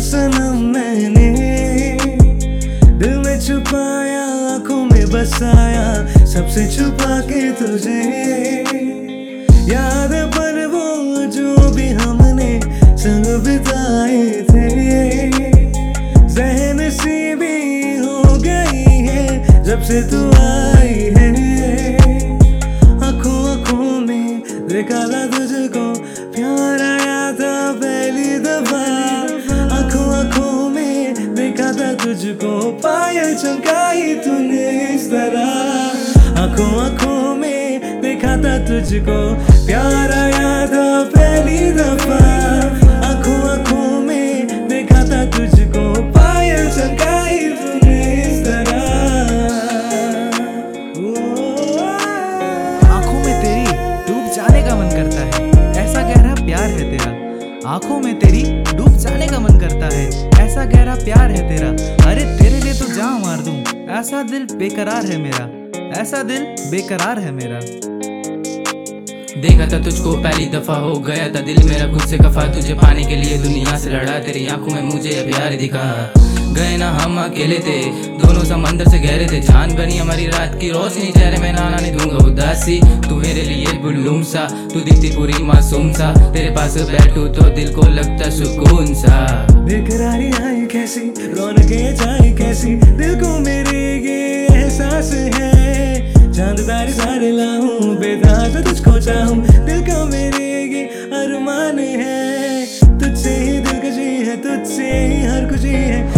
सनम मैंने। दिल में छुपाया, आँखों में बसाया, सबसे छुपा के तुझे। याद पर वो जो भी हमने संग बिताए थे। जहन सी भी हो गई है जब से तू आई है। आँखों आँखों में था तुझको। पायल चमकाई तूने इस तरह। आँखों आँखों में देखा था तुझको, प्यार आया था पहली दफ़ा। आँखों आँखों में देखा था तुझको तूने इस तरह। आँखों में तेरी डूब जाने का मन करता है, ऐसा गहरा प्यार है तेरा। आँखों में तेरी डूब जाने का मन करता है, ऐसा गहरा प्यार है तेरा। अरे तेरे लिए तो जान मार दूँ। ऐसा दिल बेकरार है मेरा। ऐसा दिल बेकरार है मेरा। देखा था तुझको पहली दफ़ा हो गया था दिल मेरा खुद से कफा। तुझे पाने के लिए दुनिया से लड़ा तेरी आँखों में मुझे प्यार दिखा। गए ना हम अकेले थे दोनों समंदर से गहरे थे। जान बनी हमारी रात की रोशनी चेहरे में नाना नहीं दूँगा उदासी। तू मेरे लिए बुल्लूम सा तू दिखती पूरी मासूम सा। तेरे पास बैठू तो दिल को लगता सुकून सा। बेकरारी कैसी? रौनकें जाए कैसी। दिल को मेरे ये एहसास है। चाँद तारे सारे लाऊं बेदाग तुझको चाहूँ। दिल का मेरे ये अरमान है। तुझसे ही दिल खुशी है, तुझसे ही हर खुशी है।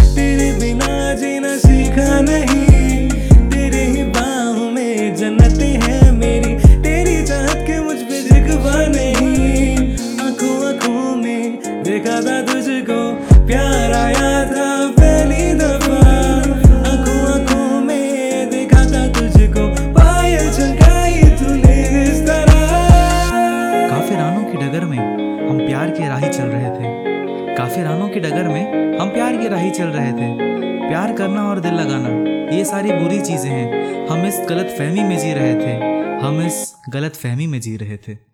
हम प्यार के राही चल रहे थे। काफ़ी काफिरानों की डगर में हम प्यार के राही चल रहे थे। प्यार करना और दिल लगाना, ये सारी बुरी चीज़ें हैं। हम इस गलत फहमी में जी रहे थे। हम इस गलत फहमी में जी रहे थे।